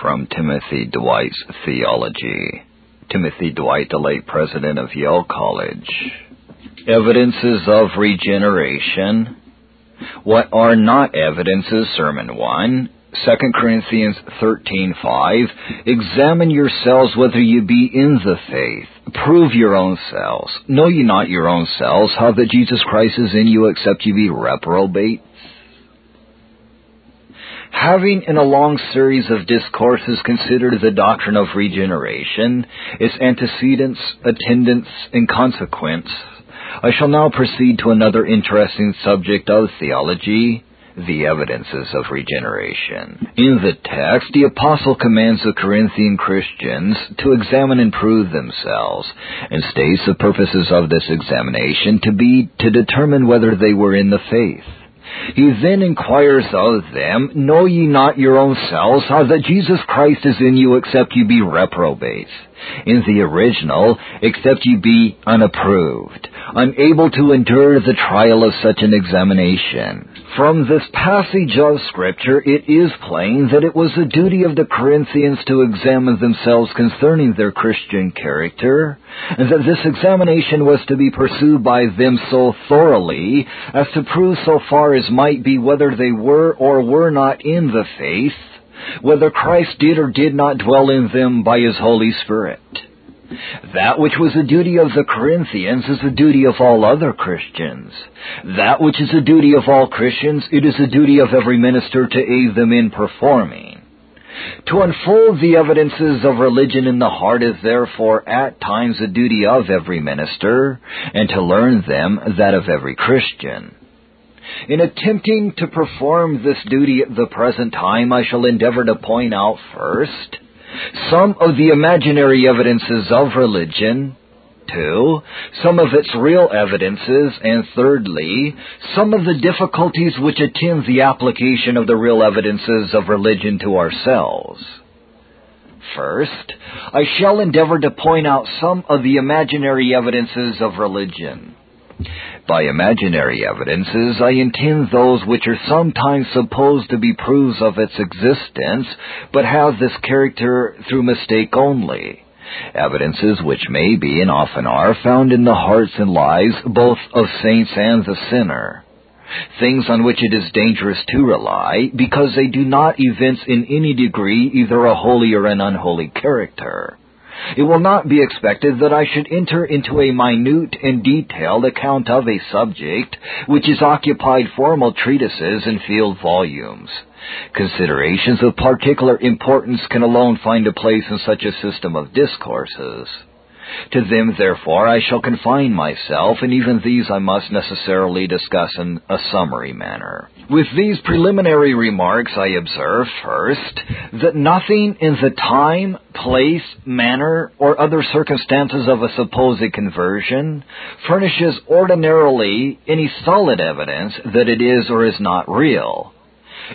from Timothy Dwight's Theology. Timothy Dwight, the late president of Yale College. Evidences of regeneration. What are not evidences? Sermon 1. 2 Corinthians 13:5 Examine yourselves whether you be in the faith prove your own selves know ye not your own selves how that Jesus Christ is in you except ye be reprobate Having in a long series of discourses considered the doctrine of regeneration, its antecedents, attendants, and consequence, I shall now proceed to another interesting subject of theology, the evidences of regeneration. In the text, the apostle commands the Corinthian Christians to examine and prove themselves, and states the purposes of this examination to be to determine whether they were in the faith. He then inquires of them, Know ye not your own selves how that Jesus Christ is in you except ye be reprobates? In the original, except ye be unapproved, unable to endure the trial of such an examination. From this passage of Scripture, it is plain that it was the duty of the Corinthians to examine themselves concerning their Christian character, and that this examination was to be pursued by them so thoroughly as to prove so far as might be whether they were or were not in the faith, whether Christ did or did not dwell in them by His Holy Spirit. That which was the duty of the Corinthians is the duty of all other Christians. That which is the duty of all Christians, it is the duty of every minister to aid them in performing. To unfold the evidences of religion in the heart is therefore at times the duty of every minister, and to learn them that of every Christian. In attempting to perform this duty at the present time, I shall endeavor to point out first some of the imaginary evidences of religion, two, some of its real evidences, and thirdly, some of the difficulties which attend the application of the real evidences of religion to ourselves. First, I shall endeavor to point out some of the imaginary evidences of religion. By imaginary evidences, I intend those which are sometimes supposed to be proofs of its existence, but have this character through mistake only. Evidences which may be and often are found in the hearts and lives both of saints and the sinner. Things on which it is dangerous to rely, because they do not evince in any degree either a holy or an unholy character. It will not be expected that I should enter into a minute and detailed account of a subject which has occupied formal treatises and field volumes. Considerations of particular importance can alone find a place in such a system of discourses. To them, therefore, I shall confine myself, and even these I must necessarily discuss in a summary manner. With these preliminary remarks, I observe, first, that nothing in the time, place, manner, or other circumstances of a supposed conversion furnishes ordinarily any solid evidence that it is or is not real.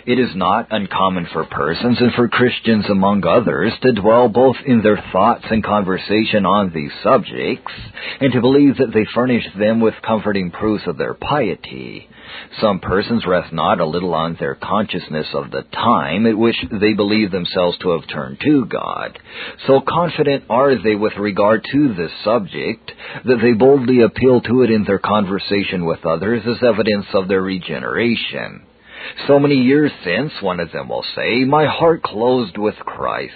It is not uncommon for persons and for Christians among others to dwell both in their thoughts and conversation on these subjects, and to believe that they furnish them with comforting proofs of their piety. Some persons rest not a little on their consciousness of the time at which they believe themselves to have turned to God. So confident are they with regard to this subject that they boldly appeal to it in their conversation with others as evidence of their regeneration. So many years since, one of them will say, my heart closed with Christ.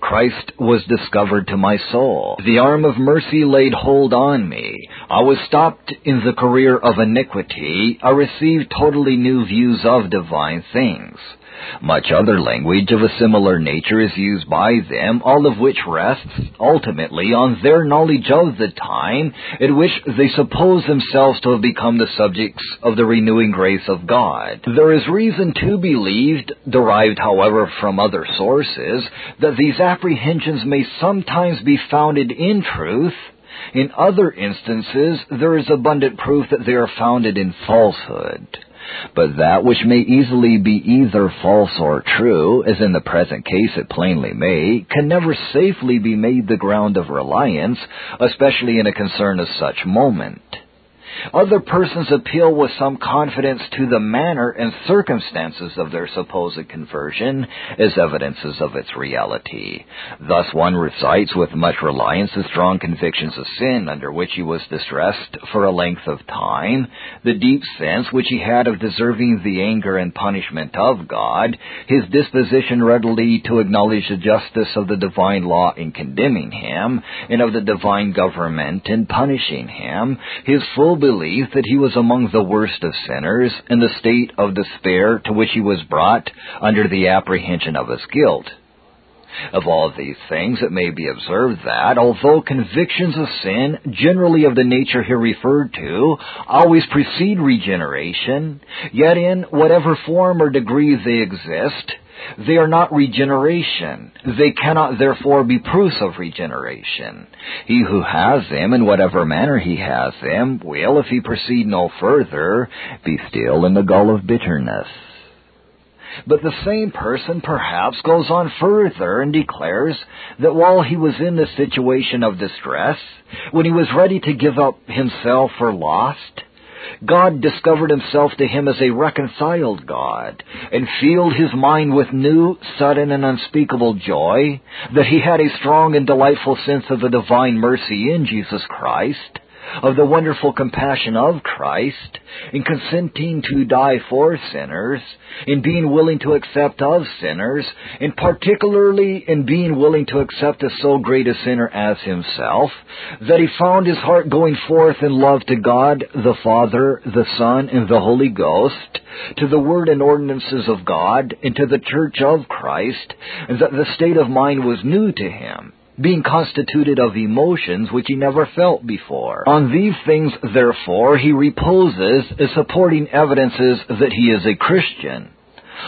Christ was discovered to my soul. The arm of mercy laid hold on me. I was stopped in the career of iniquity. I received totally new views of divine things. Much other language of a similar nature is used by them, all of which rests ultimately on their knowledge of the time at which they suppose themselves to have become the subjects of the renewing grace of God. There is reason to believe, derived however from other sources, that these apprehensions may sometimes be founded in truth, in other instances, there is abundant proof that they are founded in falsehood. But that which may easily be either false or true, as in the present case it plainly may, can never safely be made the ground of reliance, especially in a concern of such moment. Other persons appeal with some confidence to the manner and circumstances of their supposed conversion as evidences of its reality. Thus one recites with much reliance the strong convictions of sin under which he was distressed for a length of time, the deep sense which he had of deserving the anger and punishment of God, his disposition readily to acknowledge the justice of the divine law in condemning him, and of the divine government in punishing him, his full belief that he was among the worst of sinners, in the state of despair to which he was brought under the apprehension of his guilt. Of all these things, it may be observed that, although convictions of sin, generally of the nature here referred to, always precede regeneration, yet in whatever form or degree they exist, they are not regeneration. They cannot therefore be proofs of regeneration. He who has them, in whatever manner he has them, will, if he proceed no further, be still in the gall of bitterness. But the same person perhaps goes on further and declares that while he was in the situation of distress, when he was ready to give up himself for lost, God discovered himself to him as a reconciled God and filled his mind with new, sudden, and unspeakable joy, that he had a strong and delightful sense of the divine mercy in Jesus Christ, of the wonderful compassion of Christ in consenting to die for sinners, in being willing to accept of sinners, and particularly in being willing to accept a so great a sinner as himself, that he found his heart going forth in love to God, the Father, the Son, and the Holy Ghost, to the Word and ordinances of God, and to the Church of Christ, and that the state of mind was new to him being constituted of emotions which he never felt before. On these things, therefore, he reposes as supporting evidences that he is a Christian.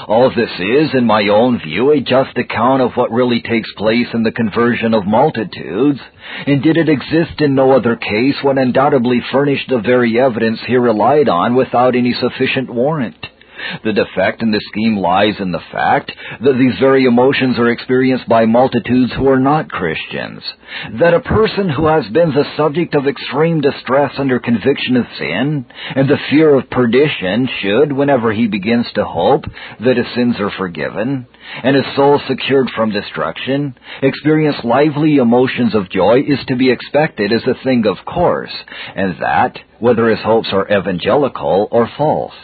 All this is, in my own view, a just account of what really takes place in the conversion of multitudes, and did it exist in no other case would undoubtedly furnish the very evidence here relied on without any sufficient warrant. The defect in the scheme lies in the fact that these very emotions are experienced by multitudes who are not Christians. That a person who has been the subject of extreme distress under conviction of sin and the fear of perdition should, whenever he begins to hope that his sins are forgiven and his soul secured from destruction, experience lively emotions of joy is to be expected as a thing of course, and that, whether his hopes are evangelical or false.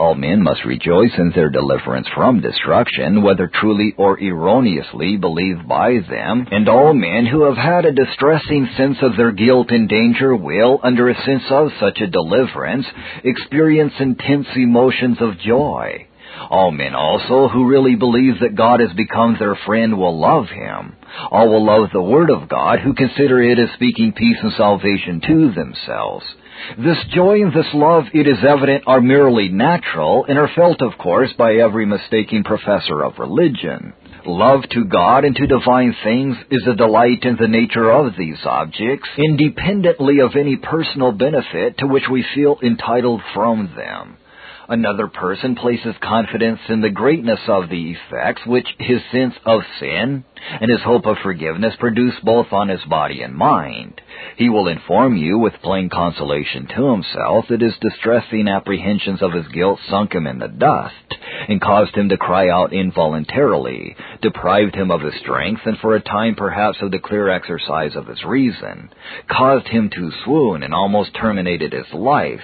All men must rejoice in their deliverance from destruction, whether truly or erroneously believed by them, and all men who have had a distressing sense of their guilt and danger will, under a sense of such a deliverance, experience intense emotions of joy. All men also who really believe that God has become their friend will love Him. All will love the Word of God who consider it as speaking peace and salvation to themselves. This joy and this love, it is evident, are merely natural and are felt, of course, by every mistaking professor of religion. Love to God and to divine things is a delight in the nature of these objects, independently of any personal benefit to which we feel entitled from them. Another person places confidence in the greatness of the effects which his sense of sin and his hope of forgiveness produce both on his body and mind. He will inform you with plain consolation to himself that his distressing apprehensions of his guilt sunk him in the dust and caused him to cry out involuntarily, deprived him of his strength and for a time perhaps of the clear exercise of his reason, caused him to swoon and almost terminated his life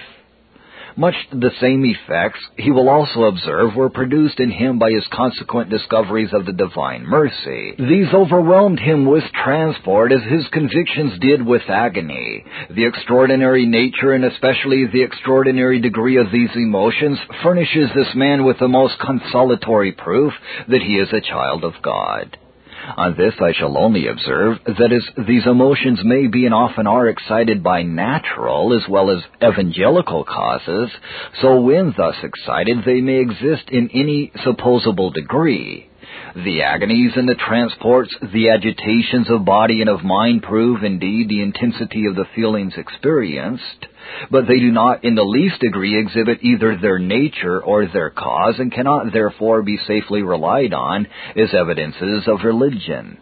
much the same effects, he will also observe, were produced in him by his consequent discoveries of the divine mercy. These overwhelmed him with transport as his convictions did with agony. The extraordinary nature and especially the extraordinary degree of these emotions furnishes this man with the most consolatory proof that he is a child of God. On this I shall only observe that as these emotions may be and often are excited by natural as well as evangelical causes, so when thus excited they may exist in any supposable degree. The agonies and the transports, the agitations of body and of mind prove indeed the intensity of the feelings experienced, but they do not in the least degree exhibit either their nature or their cause and cannot therefore be safely relied on as evidences of religion.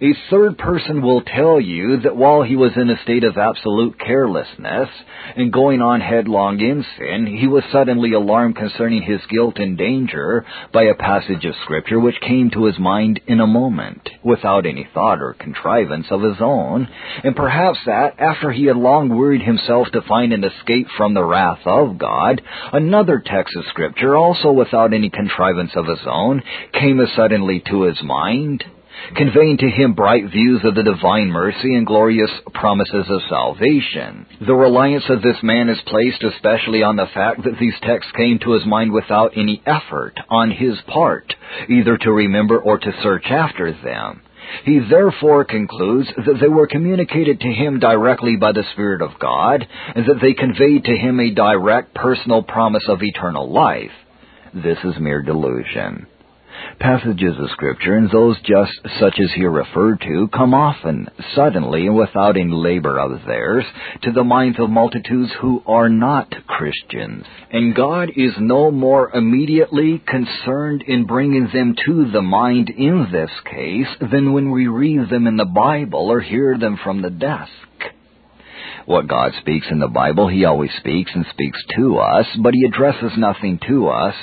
A third person will tell you that while he was in a state of absolute carelessness and going on headlong in sin, he was suddenly alarmed concerning his guilt and danger by a passage of scripture which came to his mind in a moment, without any thought or contrivance of his own, and perhaps that, after he had long worried himself to find an escape from the wrath of God, another text of scripture, also without any contrivance of his own, came as suddenly to his mind, conveying to him bright views of the divine mercy and glorious promises of salvation. The reliance of this man is placed especially on the fact that these texts came to his mind without any effort on his part, either to remember or to search after them. He therefore concludes that they were communicated to him directly by the Spirit of God, and that they conveyed to him a direct personal promise of eternal life. This is mere delusion. Passages of Scripture, and those just such as here referred to, come often, suddenly, and without any labor of theirs, to the minds of multitudes who are not Christians. And God is no more immediately concerned in bringing them to the mind in this case than when we read them in the Bible or hear them from the desk what God speaks in the Bible, He always speaks and speaks to us, but He addresses nothing to us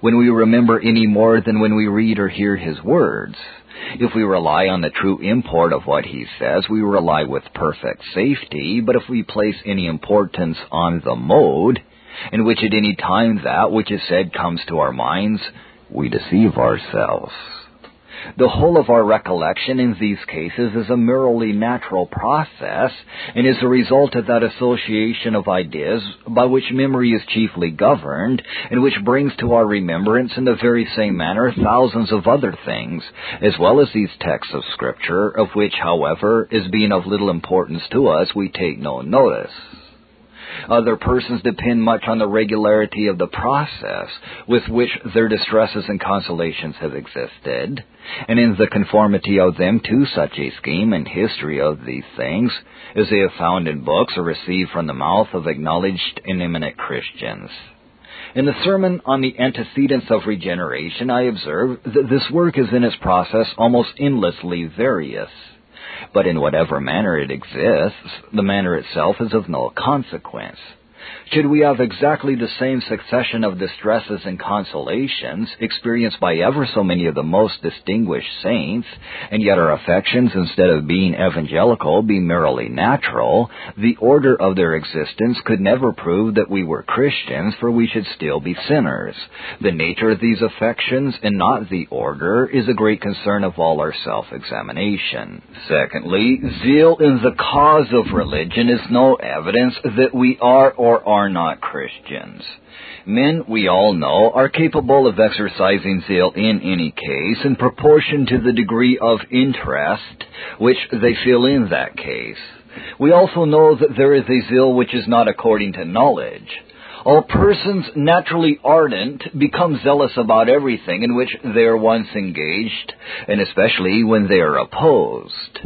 when we remember any more than when we read or hear his words. If we rely on the true import of what he says, we rely with perfect safety, but if we place any importance on the mode in which at any time that which is said comes to our minds, we deceive ourselves. The whole of our recollection in these cases is a merely natural process and is a result of that association of ideas by which memory is chiefly governed and which brings to our remembrance in the very same manner thousands of other things, as well as these texts of Scripture, of which, however, as being of little importance to us, we take no notice. Other persons depend much on the regularity of the process with which their distresses and consolations have existed, and in the conformity of them to such a scheme and history of these things as they have found in books or received from the mouth of acknowledged and eminent Christians. In the sermon on the antecedents of regeneration, I observe that this work is in its process almost endlessly various. But in whatever manner it exists, the manner itself is of no consequence. Should we have exactly the same succession of distresses and consolations experienced by ever so many of the most distinguished saints, and yet our affections, instead of being evangelical, be merely natural, the order of their existence could never prove that we were Christians, for we should still be sinners. The nature of these affections, and not the order, is a great concern of all our self-examination. Secondly, zeal in the cause of religion is no evidence that we are or are not Christians. Men, we all know, are capable of exercising zeal in any case in proportion to the degree of interest which they feel in that case. We also know that there is a zeal which is not according to knowledge. All persons naturally ardent become zealous about everything in which they are once engaged, and especially when they are opposed.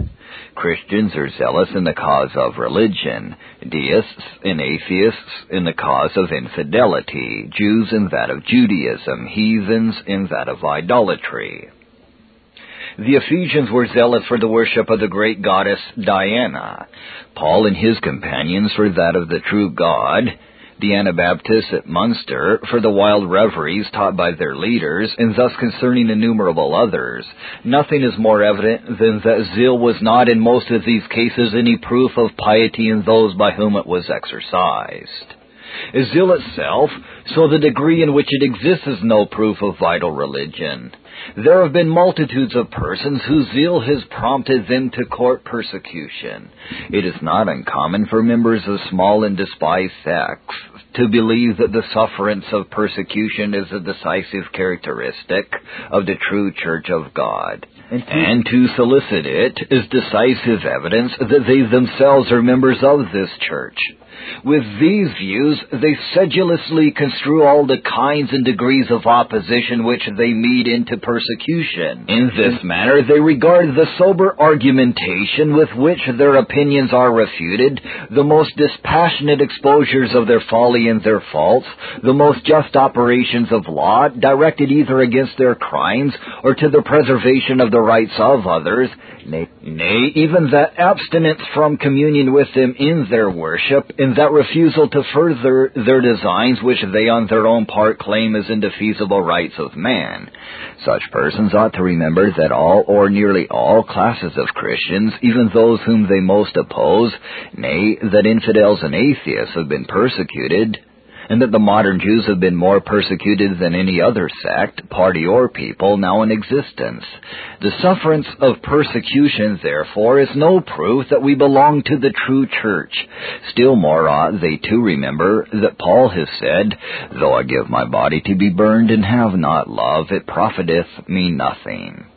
Christians are zealous in the cause of religion, deists and atheists in the cause of infidelity, Jews in that of Judaism, heathens in that of idolatry. The Ephesians were zealous for the worship of the great goddess Diana, Paul and his companions for that of the true God, the Anabaptists at Munster for the wild reveries taught by their leaders, and thus concerning innumerable others. Nothing is more evident than that zeal was not in most of these cases any proof of piety in those by whom it was exercised. Zeal itself, so the degree in which it exists is no proof of vital religion. There have been multitudes of persons whose zeal has prompted them to court persecution. It is not uncommon for members of small and despised sects to believe that the sufferance of persecution is a decisive characteristic of the true Church of God, and to solicit it as decisive evidence that they themselves are members of this Church. With these views, they sedulously construe all the kinds and degrees of opposition which they meet into persecution. In this manner, they regard the sober argumentation with which their opinions are refuted, the most dispassionate exposures of their folly and their faults, the most just operations of law, directed either against their crimes or to the preservation of the rights of others, nay, nay, even that abstinence from communion with them in their worship, in that refusal to further their designs which they on their own part claim as indefeasible rights of man. Such persons ought to remember that all or nearly all classes of Christians, even those whom they most oppose, nay, that infidels and atheists have been persecuted, and that the modern Jews have been more persecuted than any other sect, party, or people now in existence. The sufferance of persecution, therefore, is no proof that we belong to the true church. Still more ought they to remember that Paul has said, Though I give my body to be burned and have not love, it profiteth me nothing.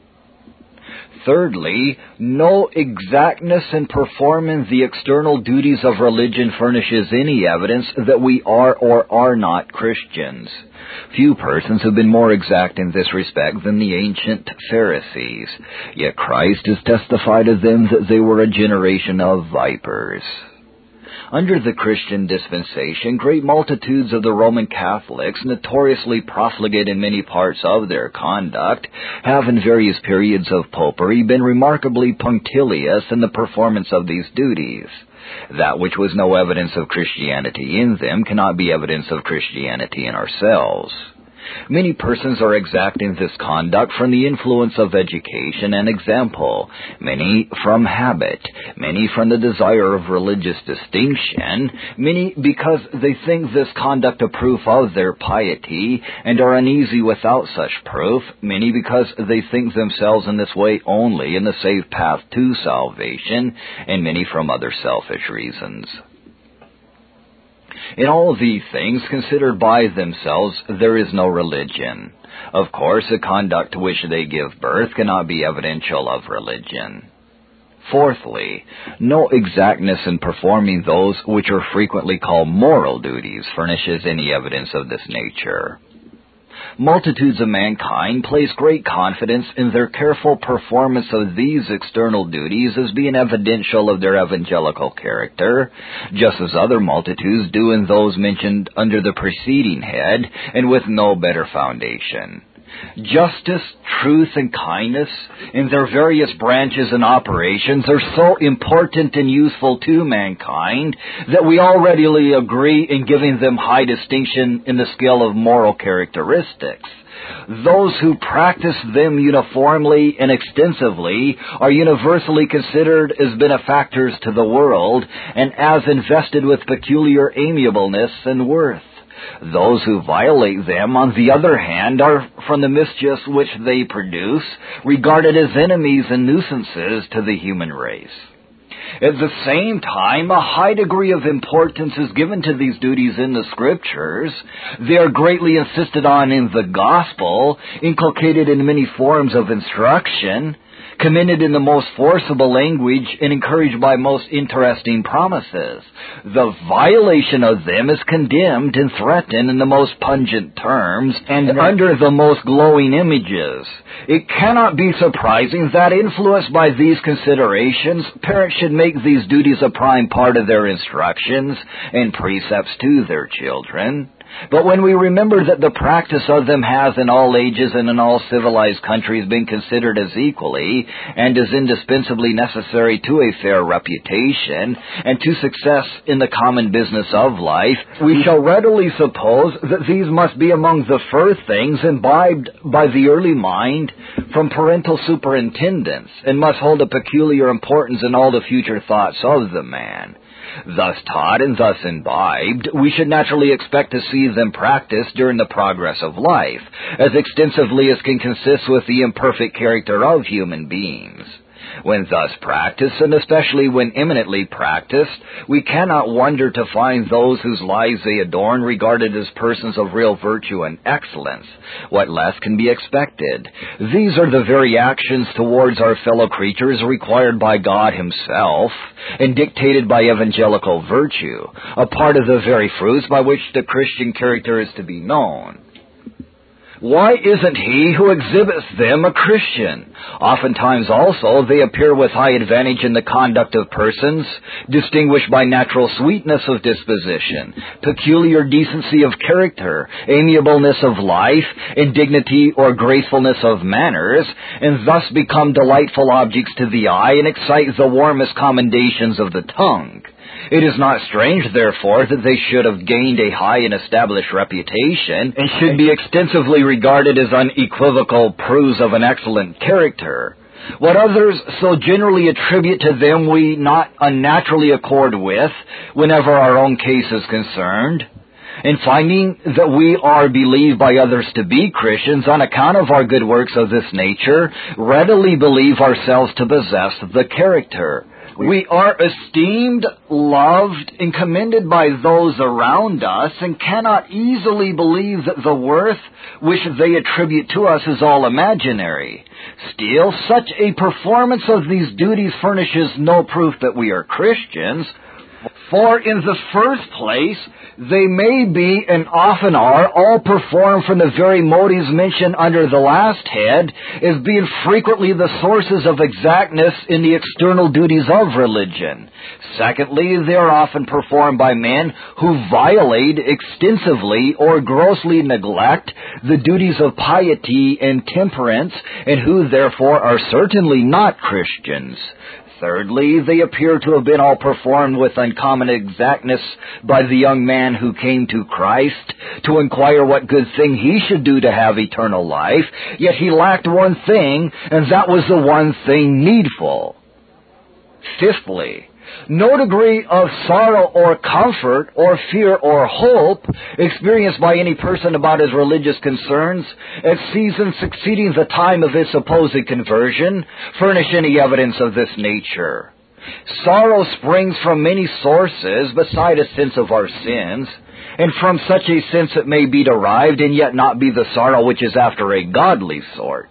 Thirdly, no exactness in performing the external duties of religion furnishes any evidence that we are or are not Christians. Few persons have been more exact in this respect than the ancient Pharisees, yet Christ has testified of them that they were a generation of vipers. Under the Christian dispensation, great multitudes of the Roman Catholics, notoriously profligate in many parts of their conduct, have in various periods of popery been remarkably punctilious in the performance of these duties. That which was no evidence of Christianity in them cannot be evidence of Christianity in ourselves. Many persons are exacting this conduct from the influence of education and example, many from habit, many from the desire of religious distinction, many because they think this conduct a proof of their piety and are uneasy without such proof, many because they think themselves in this way only in the safe path to salvation, and many from other selfish reasons. In all these things, considered by themselves, there is no religion. Of course, the conduct to which they give birth cannot be evidential of religion. Fourthly, no exactness in performing those which are frequently called moral duties furnishes any evidence of this nature multitudes of mankind place great confidence in their careful performance of these external duties as being evidential of their evangelical character, just as other multitudes do in those mentioned under the preceding head, and with no better foundation. Justice, truth, and kindness in their various branches and operations are so important and useful to mankind that we all readily agree in giving them high distinction in the scale of moral characteristics. Those who practice them uniformly and extensively are universally considered as benefactors to the world and as invested with peculiar amiableness and worth. Those who violate them, on the other hand, are, from the mischiefs which they produce, regarded as enemies and nuisances to the human race. At the same time, a high degree of importance is given to these duties in the scriptures. They are greatly insisted on in the gospel, inculcated in many forms of instruction, commended in the most forcible language and encouraged by most interesting promises. The violation of them is condemned and threatened in the most pungent terms and under the most glowing images. It cannot be surprising that influenced by these considerations, parents should make these duties a prime part of their instructions and precepts to their children. But when we remember that the practice of them has in all ages and in all civilized countries been considered as equally and as indispensably necessary to a fair reputation and to success in the common business of life, we shall readily suppose that these must be among the first things imbibed by the early mind from parental superintendence and must hold a peculiar importance in all the future thoughts of the man. Thus taught and thus imbibed, we should naturally expect to see them practiced during the progress of life, as extensively as can consist with the imperfect character of human beings. When thus practiced, and especially when imminently practiced, we cannot wonder to find those whose lives they adorn regarded as persons of real virtue and excellence. What less can be expected? These are the very actions towards our fellow creatures required by God Himself, and dictated by evangelical virtue, a part of the very fruits by which the Christian character is to be known. Why isn't he who exhibits them a Christian? Oftentimes also they appear with high advantage in the conduct of persons, distinguished by natural sweetness of disposition, peculiar decency of character, amiableness of life, indignity or gracefulness of manners, and thus become delightful objects to the eye and excite the warmest commendations of the tongue. It is not strange, therefore, that they should have gained a high and established reputation, and should be extensively regarded as unequivocal proofs of an excellent character. What others so generally attribute to them we not unnaturally accord with, whenever our own case is concerned. In finding that we are believed by others to be Christians on account of our good works of this nature, readily believe ourselves to possess the character. We are esteemed, loved, and commended by those around us and cannot easily believe that the worth which they attribute to us is all imaginary. Still, such a performance of these duties furnishes no proof that we are Christians, for in the first place, they may be and often are all performed from the very motives mentioned under the last head as being frequently the sources of exactness in the external duties of religion. Secondly, they are often performed by men who violate extensively or grossly neglect the duties of piety and temperance and who therefore are certainly not Christians. Thirdly, they appear to have been all performed with uncommon exactness by the young man who came to Christ to inquire what good thing he should do to have eternal life, yet he lacked one thing, and that was the one thing needful. Fifthly, no degree of sorrow or comfort or fear or hope experienced by any person about his religious concerns at seasons succeeding the time of his supposed conversion furnish any evidence of this nature. Sorrow springs from many sources beside a sense of our sins, and from such a sense it may be derived and yet not be the sorrow which is after a godly sort.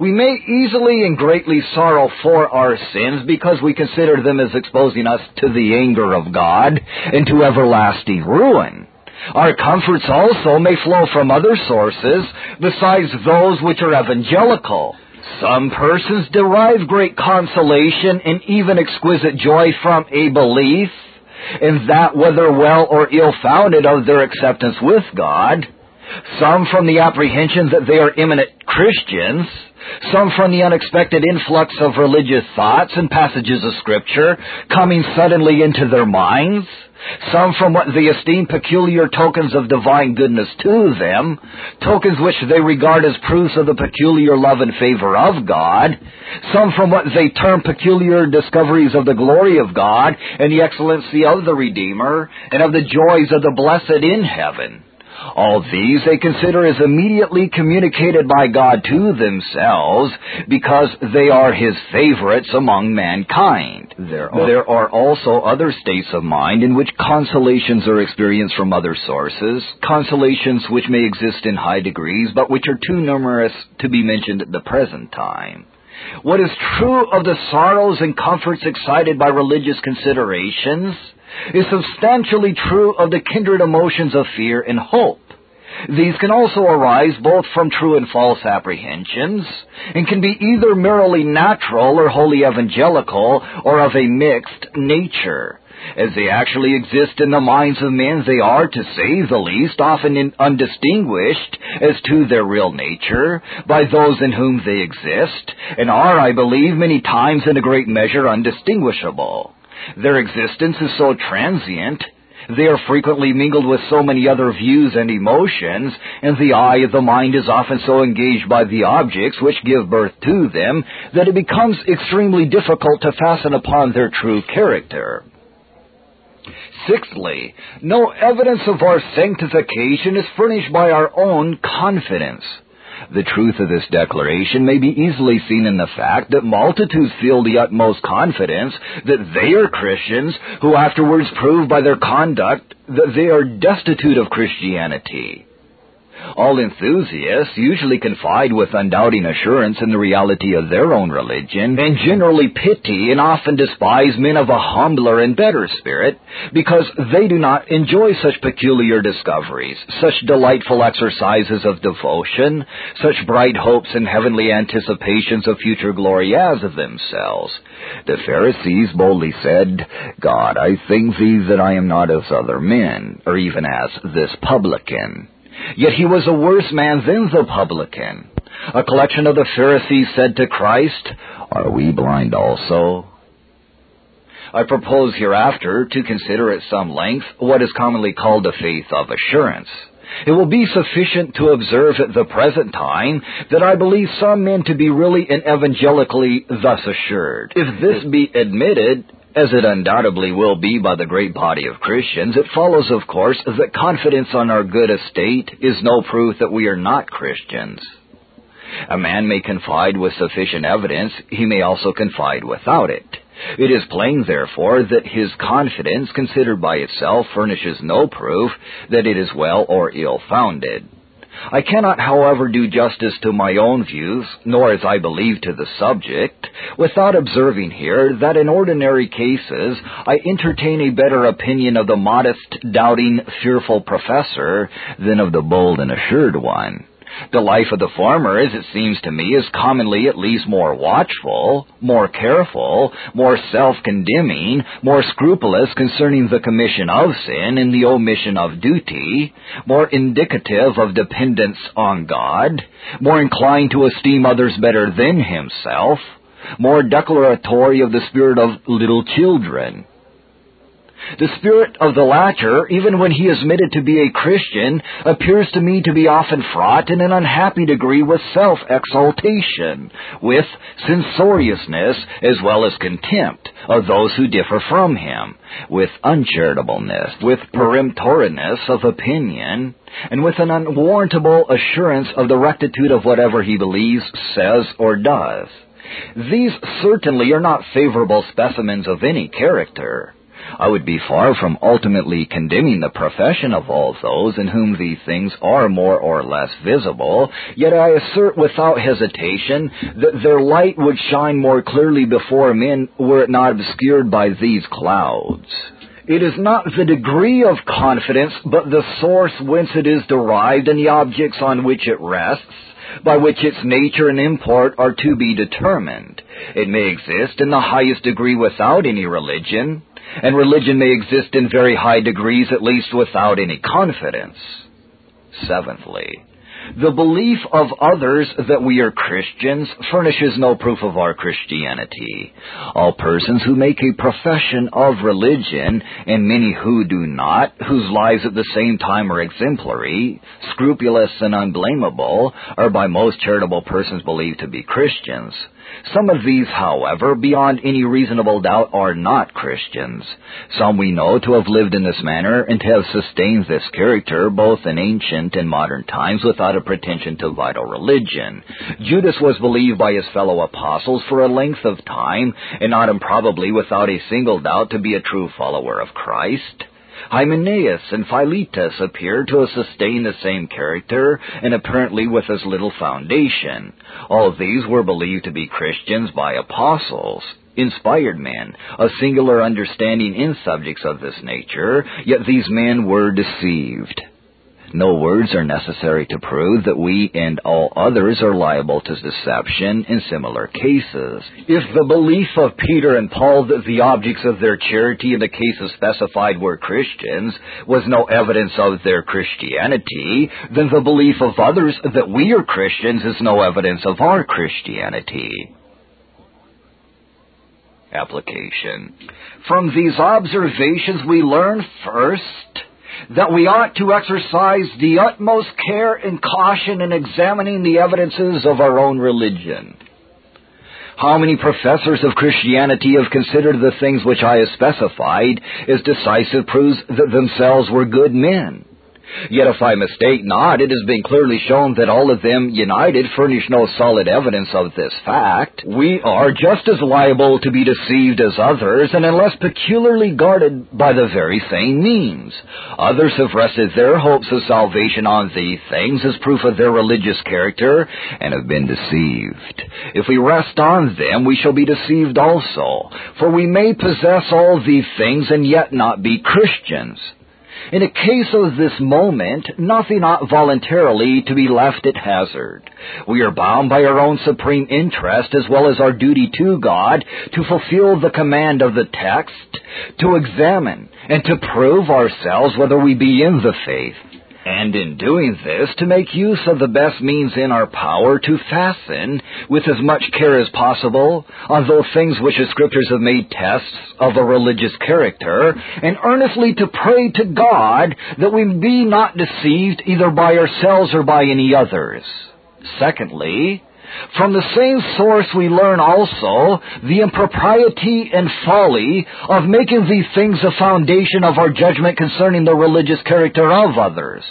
We may easily and greatly sorrow for our sins because we consider them as exposing us to the anger of God and to everlasting ruin. Our comforts also may flow from other sources besides those which are evangelical. Some persons derive great consolation and even exquisite joy from a belief in that whether well or ill founded of their acceptance with God, some from the apprehension that they are eminent Christians, some from the unexpected influx of religious thoughts and passages of Scripture coming suddenly into their minds, some from what they esteem peculiar tokens of divine goodness to them, tokens which they regard as proofs of the peculiar love and favor of God, some from what they term peculiar discoveries of the glory of God and the excellency of the Redeemer and of the joys of the blessed in heaven. All these they consider as immediately communicated by God to themselves because they are His favorites among mankind. There are, there are also other states of mind in which consolations are experienced from other sources, consolations which may exist in high degrees but which are too numerous to be mentioned at the present time. What is true of the sorrows and comforts excited by religious considerations is substantially true of the kindred emotions of fear and hope. These can also arise both from true and false apprehensions, and can be either merely natural or wholly evangelical, or of a mixed nature. As they actually exist in the minds of men, they are, to say the least, often undistinguished as to their real nature by those in whom they exist, and are, I believe, many times in a great measure undistinguishable. Their existence is so transient, they are frequently mingled with so many other views and emotions, and the eye of the mind is often so engaged by the objects which give birth to them that it becomes extremely difficult to fasten upon their true character. Sixthly, no evidence of our sanctification is furnished by our own confidence. The truth of this declaration may be easily seen in the fact that multitudes feel the utmost confidence that they are Christians who afterwards prove by their conduct that they are destitute of Christianity. All enthusiasts usually confide with undoubting assurance in the reality of their own religion, and generally pity and often despise men of a humbler and better spirit, because they do not enjoy such peculiar discoveries, such delightful exercises of devotion, such bright hopes and heavenly anticipations of future glory as of themselves. The Pharisees boldly said, God, I thank thee that I am not as other men, or even as this publican. Yet he was a worse man than the publican. A collection of the Pharisees said to Christ, Are we blind also? I propose hereafter to consider at some length what is commonly called the faith of assurance. It will be sufficient to observe at the present time that I believe some men to be really and evangelically thus assured. If this be admitted, as it undoubtedly will be by the great body of Christians, it follows, of course, that confidence on our good estate is no proof that we are not Christians. A man may confide with sufficient evidence, he may also confide without it. It is plain, therefore, that his confidence, considered by itself, furnishes no proof that it is well or ill founded. I cannot, however, do justice to my own views, nor as I believe to the subject, without observing here that in ordinary cases I entertain a better opinion of the modest, doubting, fearful professor than of the bold and assured one. The life of the farmer, as it seems to me, is commonly at least more watchful, more careful, more self-condemning, more scrupulous concerning the commission of sin and the omission of duty, more indicative of dependence on God, more inclined to esteem others better than himself, more declaratory of the spirit of little children, the spirit of the latter, even when he is admitted to be a Christian, appears to me to be often fraught in an unhappy degree with self-exaltation, with censoriousness as well as contempt of those who differ from him, with uncharitableness, with peremptoriness of opinion, and with an unwarrantable assurance of the rectitude of whatever he believes, says, or does. These certainly are not favorable specimens of any character. I would be far from ultimately condemning the profession of all those in whom these things are more or less visible, yet I assert without hesitation that their light would shine more clearly before men were it not obscured by these clouds. It is not the degree of confidence, but the source whence it is derived and the objects on which it rests, by which its nature and import are to be determined. It may exist in the highest degree without any religion, and religion may exist in very high degrees, at least without any confidence. Seventhly, the belief of others that we are Christians furnishes no proof of our Christianity. All persons who make a profession of religion, and many who do not, whose lives at the same time are exemplary, scrupulous, and unblameable, are by most charitable persons believed to be Christians. Some of these, however, beyond any reasonable doubt, are not Christians. Some we know to have lived in this manner and to have sustained this character both in ancient and modern times without a pretension to vital religion. Judas was believed by his fellow apostles for a length of time, and not improbably without a single doubt to be a true follower of Christ. Hymenaeus and Philetus appear to have sustained the same character and apparently with as little foundation. All these were believed to be Christians by apostles inspired men, a singular understanding in subjects of this nature, yet these men were deceived. No words are necessary to prove that we and all others are liable to deception in similar cases. If the belief of Peter and Paul that the objects of their charity in the cases specified were Christians was no evidence of their Christianity, then the belief of others that we are Christians is no evidence of our Christianity application. From these observations we learn first that we ought to exercise the utmost care and caution in examining the evidences of our own religion. How many professors of Christianity have considered the things which I have specified as decisive proofs that themselves were good men? Yet if I mistake not, it has been clearly shown that all of them united furnish no solid evidence of this fact. We are just as liable to be deceived as others, and unless peculiarly guarded by the very same means. Others have rested their hopes of salvation on these things as proof of their religious character, and have been deceived. If we rest on them, we shall be deceived also, for we may possess all these things and yet not be Christians. In a case of this moment, nothing ought voluntarily to be left at hazard. We are bound by our own supreme interest as well as our duty to God to fulfill the command of the text, to examine and to prove ourselves whether we be in the faith and in doing this to make use of the best means in our power to fasten, with as much care as possible, on those things which the Scriptures have made tests of a religious character, and earnestly to pray to God that we be not deceived either by ourselves or by any others. Secondly, from the same source we learn also the impropriety and folly of making these things the foundation of our judgment concerning the religious character of others.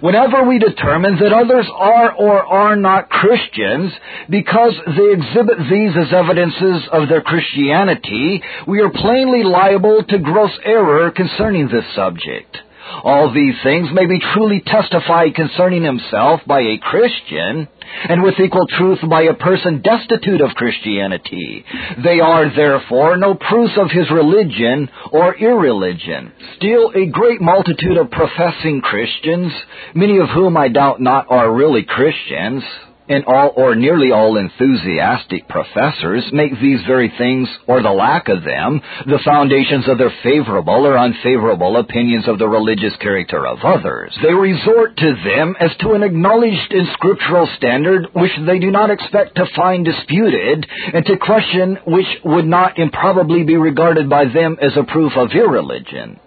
Whenever we determine that others are or are not Christians because they exhibit these as evidences of their Christianity, we are plainly liable to gross error concerning this subject. All these things may be truly testified concerning himself by a Christian, and with equal truth by a person destitute of Christianity. They are therefore no proofs of his religion or irreligion. Still, a great multitude of professing Christians, many of whom I doubt not are really Christians, and all or nearly all enthusiastic professors make these very things, or the lack of them, the foundations of their favorable or unfavorable opinions of the religious character of others. They resort to them as to an acknowledged and scriptural standard which they do not expect to find disputed, and to question which would not improbably be regarded by them as a proof of irreligion.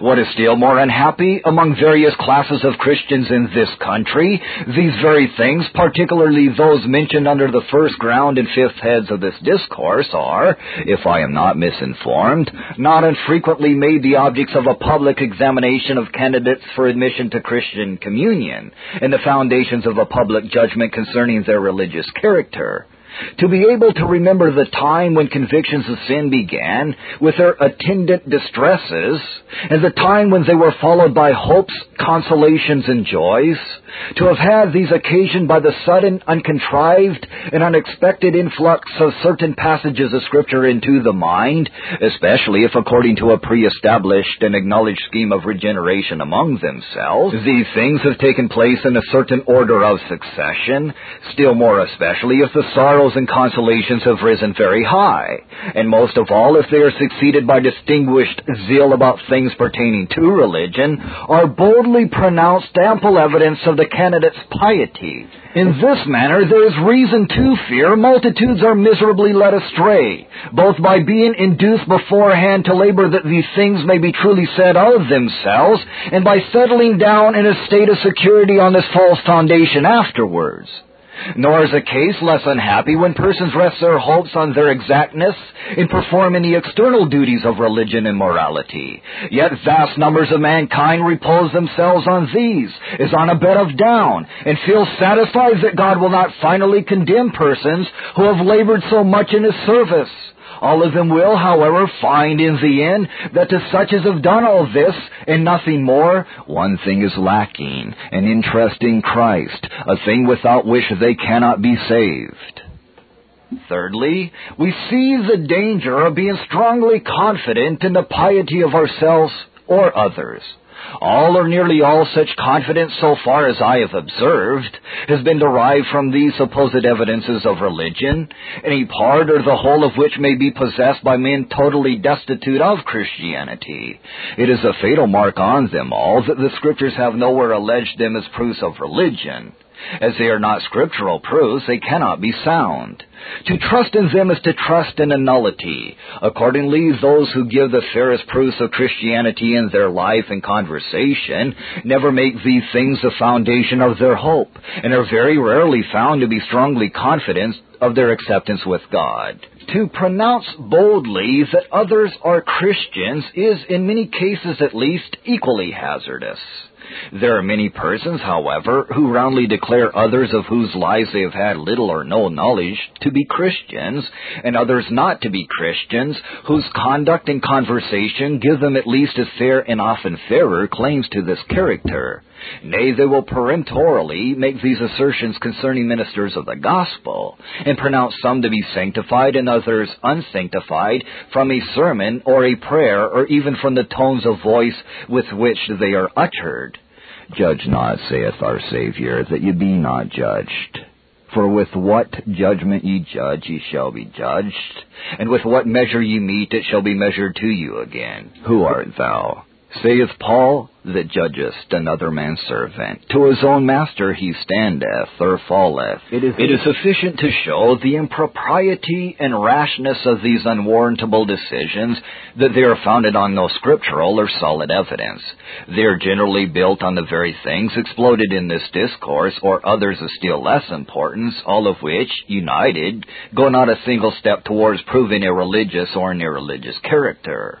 What is still more unhappy among various classes of Christians in this country, these very things, particularly those mentioned under the first ground and fifth heads of this discourse, are, if I am not misinformed, not unfrequently made the objects of a public examination of candidates for admission to Christian communion, and the foundations of a public judgment concerning their religious character to be able to remember the time when convictions of sin began with their attendant distresses, and the time when they were followed by hopes, consolations, and joys, to have had these occasioned by the sudden, uncontrived, and unexpected influx of certain passages of Scripture into the mind, especially if according to a pre-established and acknowledged scheme of regeneration among themselves, these things have taken place in a certain order of succession, still more especially if the sorrow and consolations have risen very high, and most of all if they are succeeded by distinguished zeal about things pertaining to religion, are boldly pronounced ample evidence of the candidate's piety. In this manner there is reason to fear multitudes are miserably led astray, both by being induced beforehand to labor that these things may be truly said of themselves, and by settling down in a state of security on this false foundation afterwards. Nor is a case less unhappy when persons rest their hopes on their exactness in performing the external duties of religion and morality. Yet vast numbers of mankind repose themselves on these, as on a bed of down, and feel satisfied that God will not finally condemn persons who have labored so much in His service. All of them will, however, find in the end that to such as have done all this and nothing more, one thing is lacking, an interest in Christ, a thing without which they cannot be saved. Thirdly, we see the danger of being strongly confident in the piety of ourselves or others. All or nearly all such confidence, so far as I have observed, has been derived from these supposed evidences of religion, any part or the whole of which may be possessed by men totally destitute of Christianity. It is a fatal mark on them all that the Scriptures have nowhere alleged them as proofs of religion. As they are not scriptural proofs, they cannot be sound. To trust in them is to trust in a nullity. Accordingly, those who give the fairest proofs of Christianity in their life and conversation never make these things the foundation of their hope, and are very rarely found to be strongly confident of their acceptance with God. To pronounce boldly that others are Christians is, in many cases at least, equally hazardous. There are many persons, however, who roundly declare others of whose lives they have had little or no knowledge to be Christians, and others not to be Christians, whose conduct and conversation give them at least as fair and often fairer claims to this character. Nay, they will peremptorily make these assertions concerning ministers of the gospel, and pronounce some to be sanctified and others unsanctified from a sermon or a prayer or even from the tones of voice with which they are uttered. Judge not, saith our Saviour, that ye be not judged. For with what judgment ye judge, ye shall be judged, and with what measure ye meet, it shall be measured to you again. Who art thou? Saith Paul, that judgest another man's servant. To his own master he standeth or falleth. It is, it is sufficient to show the impropriety and rashness of these unwarrantable decisions that they are founded on no scriptural or solid evidence. They are generally built on the very things exploded in this discourse or others of still less importance, all of which, united, go not a single step towards proving a religious or an irreligious character.